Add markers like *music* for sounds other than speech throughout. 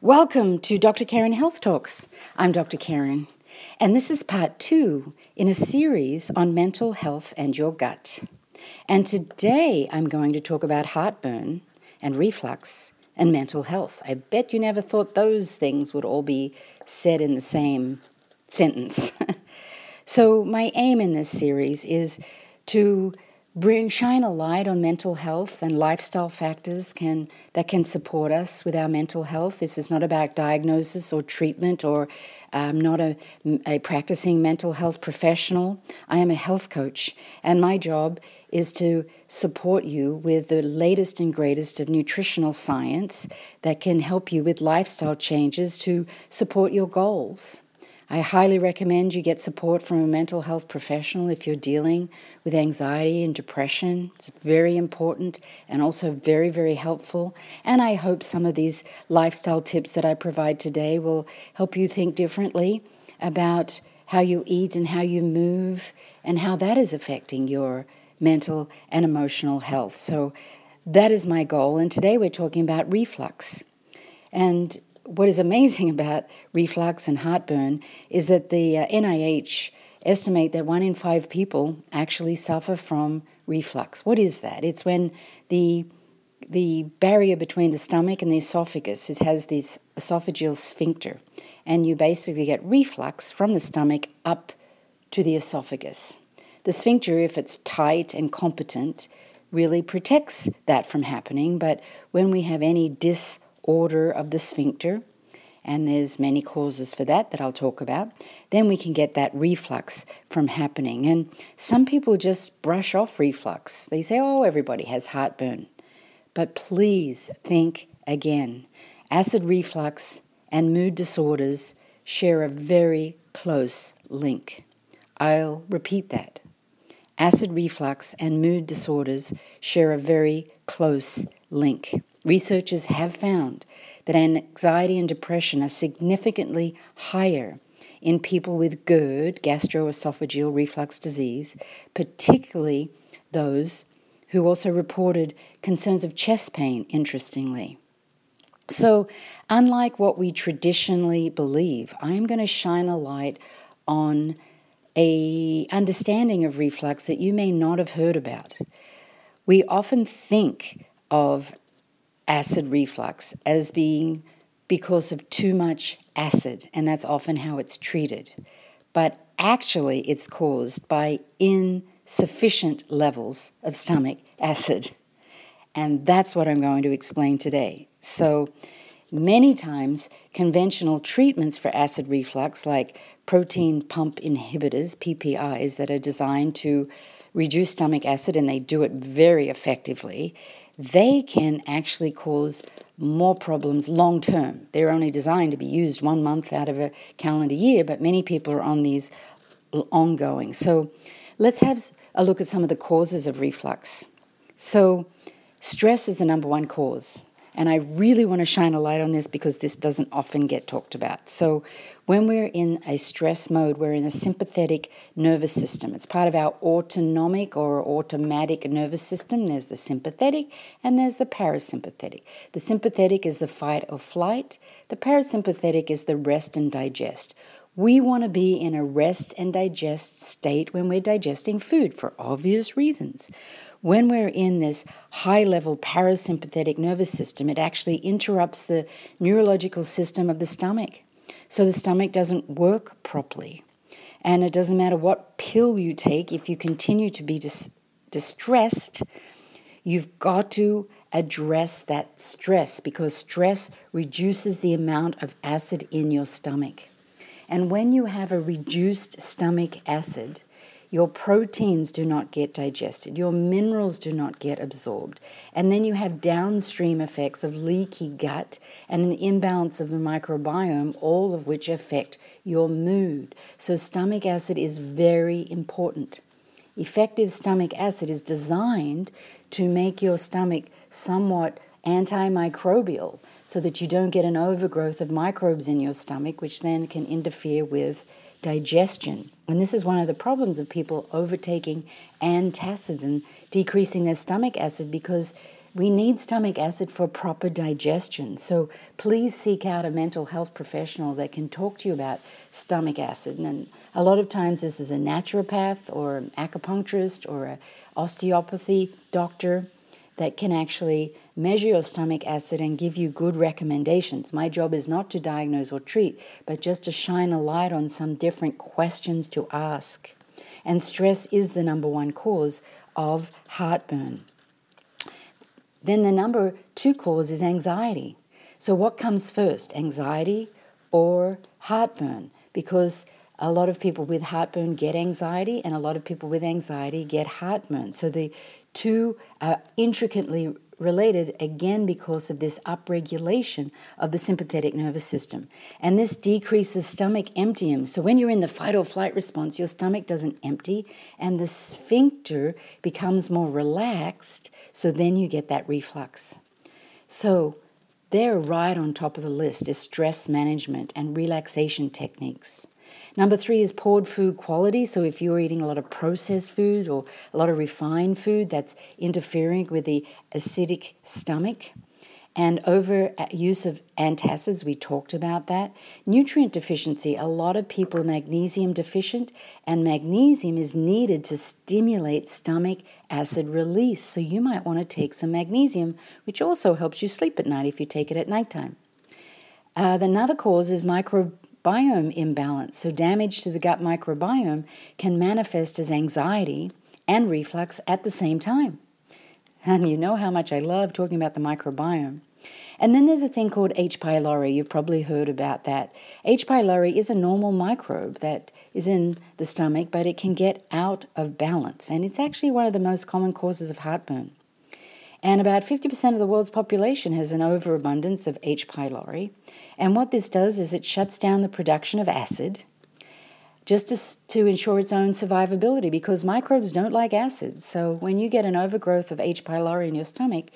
Welcome to Dr. Karen Health Talks. I'm Dr. Karen, and this is part two in a series on mental health and your gut. And today I'm going to talk about heartburn and reflux and mental health. I bet you never thought those things would all be said in the same sentence. *laughs* so, my aim in this series is to bring shine a light on mental health and lifestyle factors can that can support us with our mental health. This is not about diagnosis or treatment, or I'm um, not a, a practicing mental health professional. I am a health coach, and my job is to support you with the latest and greatest of nutritional science that can help you with lifestyle changes to support your goals. I highly recommend you get support from a mental health professional if you're dealing with anxiety and depression. It's very important and also very, very helpful. And I hope some of these lifestyle tips that I provide today will help you think differently about how you eat and how you move and how that is affecting your mental and emotional health. So that is my goal. And today we're talking about reflux. And what is amazing *laughs* about reflux and heartburn is that the uh, NIH estimate that one in five people actually suffer from reflux. What is that? It's when the the barrier between the stomach and the esophagus it has this esophageal sphincter, and you basically get reflux from the stomach up to the esophagus. The sphincter, if it's tight and competent, really protects that from happening. But when we have any dis order of the sphincter, and there's many causes for that that I'll talk about, then we can get that reflux from happening. And some people just brush off reflux. They say, oh, everybody has heartburn. But please think again. Acid reflux and mood disorders share a very close link. I'll repeat that. Acid reflux and mood disorders share a very close link. Researchers have found that anxiety and depression are significantly higher in people with GERD, gastroesophageal reflux disease, particularly those who also reported concerns of chest pain, interestingly. So, unlike what we traditionally believe, I'm going to shine a light on a understanding of reflux that you may not have heard about. We often think of acid reflux as being because of too much acid, and that's often how it's treated. But actually, it's caused by insufficient levels of stomach acid. And that's what I'm going to explain today. So, many times, conventional treatments for acid reflux, like protein pump inhibitors, PPIs, that are designed to reduce stomach acid, and they do it very effectively, they can actually cause more problems long term. They're only designed to be used one month out of a calendar year, but many people are on these ongoing. So let's have a look at some of the causes of reflux. So, stress is the number one cause. And I really want to shine a light on this because this doesn't often get talked about. So, when we're in a stress mode, we're in a sympathetic nervous system. It's part of our autonomic or automatic nervous system. There's the sympathetic and there's the parasympathetic. The sympathetic is the fight or flight, the parasympathetic is the rest and digest. We want to be in a rest and digest state when we're digesting food for obvious reasons. When we're in this high level parasympathetic nervous system, it actually interrupts the neurological system of the stomach. So the stomach doesn't work properly. And it doesn't matter what pill you take, if you continue to be dis- distressed, you've got to address that stress because stress reduces the amount of acid in your stomach. And when you have a reduced stomach acid, your proteins do not get digested, your minerals do not get absorbed. And then you have downstream effects of leaky gut and an imbalance of the microbiome, all of which affect your mood. So, stomach acid is very important. Effective stomach acid is designed to make your stomach somewhat antimicrobial so that you don't get an overgrowth of microbes in your stomach, which then can interfere with digestion. And this is one of the problems of people overtaking antacids and decreasing their stomach acid because we need stomach acid for proper digestion. So please seek out a mental health professional that can talk to you about stomach acid. And a lot of times this is a naturopath or an acupuncturist or an osteopathy doctor that can actually measure your stomach acid and give you good recommendations. My job is not to diagnose or treat, but just to shine a light on some different questions to ask. And stress is the number one cause of heartburn. Then the number two cause is anxiety. So, what comes first, anxiety or heartburn? Because a lot of people with heartburn get anxiety, and a lot of people with anxiety get heartburn. So, the two are uh, intricately related again because of this upregulation of the sympathetic nervous system. And this decreases stomach emptying. So when you're in the fight or flight response, your stomach doesn't empty and the sphincter becomes more relaxed. So then you get that reflux. So they're right on top of the list is stress management and relaxation techniques. Number three is poor food quality. So if you're eating a lot of processed food or a lot of refined food, that's interfering with the acidic stomach. And over use of antacids, we talked about that. Nutrient deficiency, a lot of people are magnesium deficient, and magnesium is needed to stimulate stomach acid release. So you might want to take some magnesium, which also helps you sleep at night if you take it at nighttime. Uh, another cause is micro biome imbalance. So, damage to the gut microbiome can manifest as anxiety and reflux at the same time. And you know how much I love talking about the microbiome. And then there's a thing called H. pylori. You've probably heard about that. H. pylori is a normal microbe that is in the stomach, but it can get out of balance. And it's actually one of the most common causes of heartburn. And about 50% of the world's population has an overabundance of H. pylori. And what this does is it shuts down the production of acid just to, to ensure its own survivability because microbes don't like acid. So when you get an overgrowth of H. pylori in your stomach,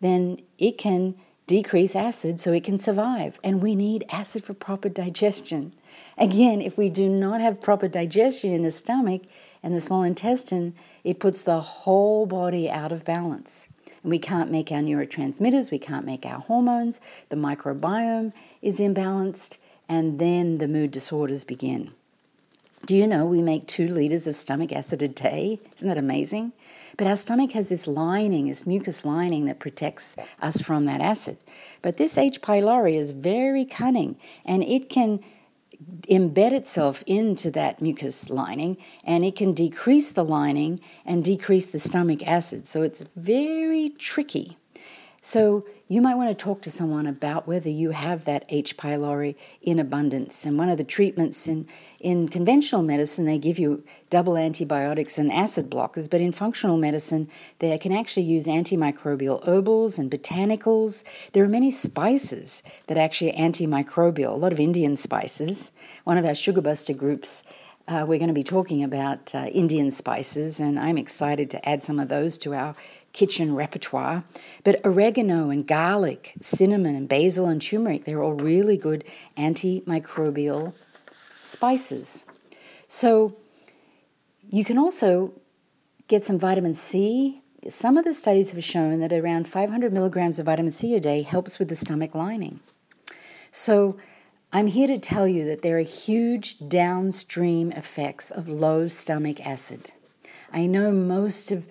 then it can decrease acid so it can survive. And we need acid for proper digestion. Again, if we do not have proper digestion in the stomach and the small intestine, it puts the whole body out of balance. And we can't make our neurotransmitters, we can't make our hormones, the microbiome is imbalanced, and then the mood disorders begin. Do you know we make two liters of stomach acid a day? Isn't that amazing? But our stomach has this lining, this mucus lining that protects us from that acid. But this H. pylori is very cunning and it can embed itself into that mucus lining and it can decrease the lining and decrease the stomach acid. So it's very tricky. So you might want to talk to someone about whether you have that H. pylori in abundance. And one of the treatments in, in conventional medicine, they give you double antibiotics and acid blockers, but in functional medicine, they can actually use antimicrobial herbals and botanicals. There are many spices that actually are antimicrobial, a lot of Indian spices. One of our sugar buster groups uh, we're going to be talking about uh, Indian spices, and I'm excited to add some of those to our kitchen repertoire. But oregano and garlic, cinnamon and basil and turmeric, they're all really good antimicrobial spices. So you can also get some vitamin C. Some of the studies have shown that around 500 milligrams of vitamin C a day helps with the stomach lining. So I'm here to tell you that there are huge downstream effects of low stomach acid. I know most of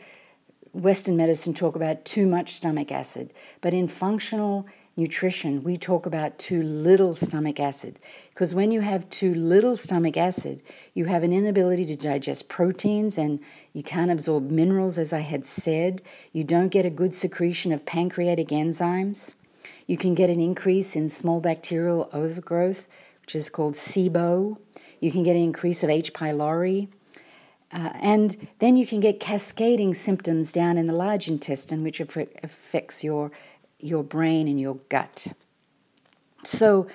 Western medicine talk about too much stomach acid, but in functional nutrition, we talk about too little stomach acid. Because when you have too little stomach acid, you have an inability to digest proteins and you can't absorb minerals, as I had said. You don't get a good secretion of pancreatic enzymes. You can get an increase in small bacterial overgrowth, which is called SIBO. You can get an increase of H. pylori. Uh, and then you can get cascading symptoms down in the large intestine, which affects your, your brain and your gut. So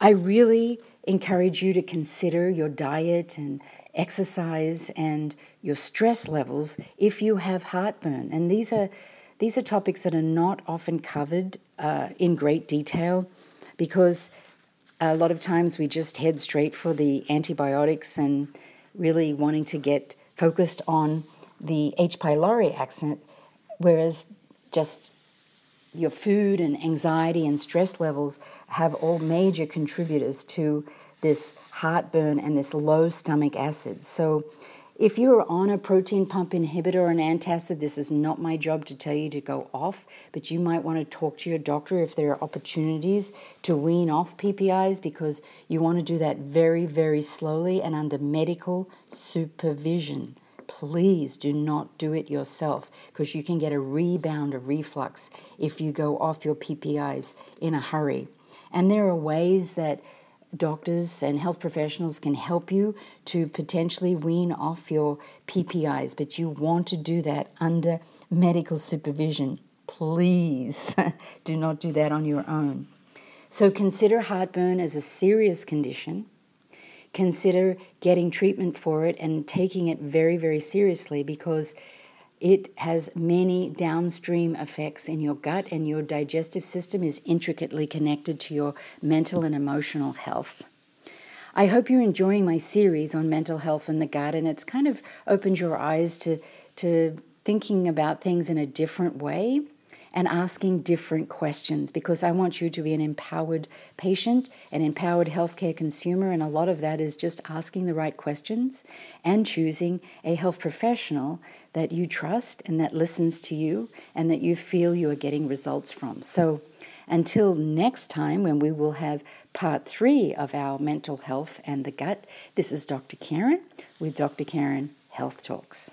I really encourage you to consider your diet and exercise and your stress levels if you have heartburn. And these are, these are topics that are not often covered uh, in great detail because a lot of times we just head straight for the antibiotics and really wanting to get focused on the H. pylori accent, whereas just your food and anxiety and stress levels have all major contributors to this heartburn and this low stomach acid. So, if you're on a protein pump inhibitor or an antacid, this is not my job to tell you to go off, but you might want to talk to your doctor if there are opportunities to wean off PPIs because you want to do that very, very slowly and under medical supervision. Please do not do it yourself because you can get a rebound of reflux if you go off your PPIs in a hurry. And there are ways that doctors and health professionals can help you to potentially wean off your PPIs, but you want to do that under medical supervision. Please *laughs* do not do that on your own. So consider heartburn as a serious condition. Consider getting treatment for it and taking it very, very seriously because it has many downstream effects in your gut, and your digestive system is intricately connected to your mental and emotional health. I hope you're enjoying my series on mental health and the gut, and it's kind of opened your eyes to, to thinking about things in a different way and asking different questions because I want you to be an empowered patient, an empowered healthcare consumer, and a lot of that is just asking the right questions and choosing a health professional that you trust and that listens to you and that you feel you are getting results from. So, until next time, when we will have part three of our mental health and the gut, this is Dr. Karen with Dr. Karen Health Talks.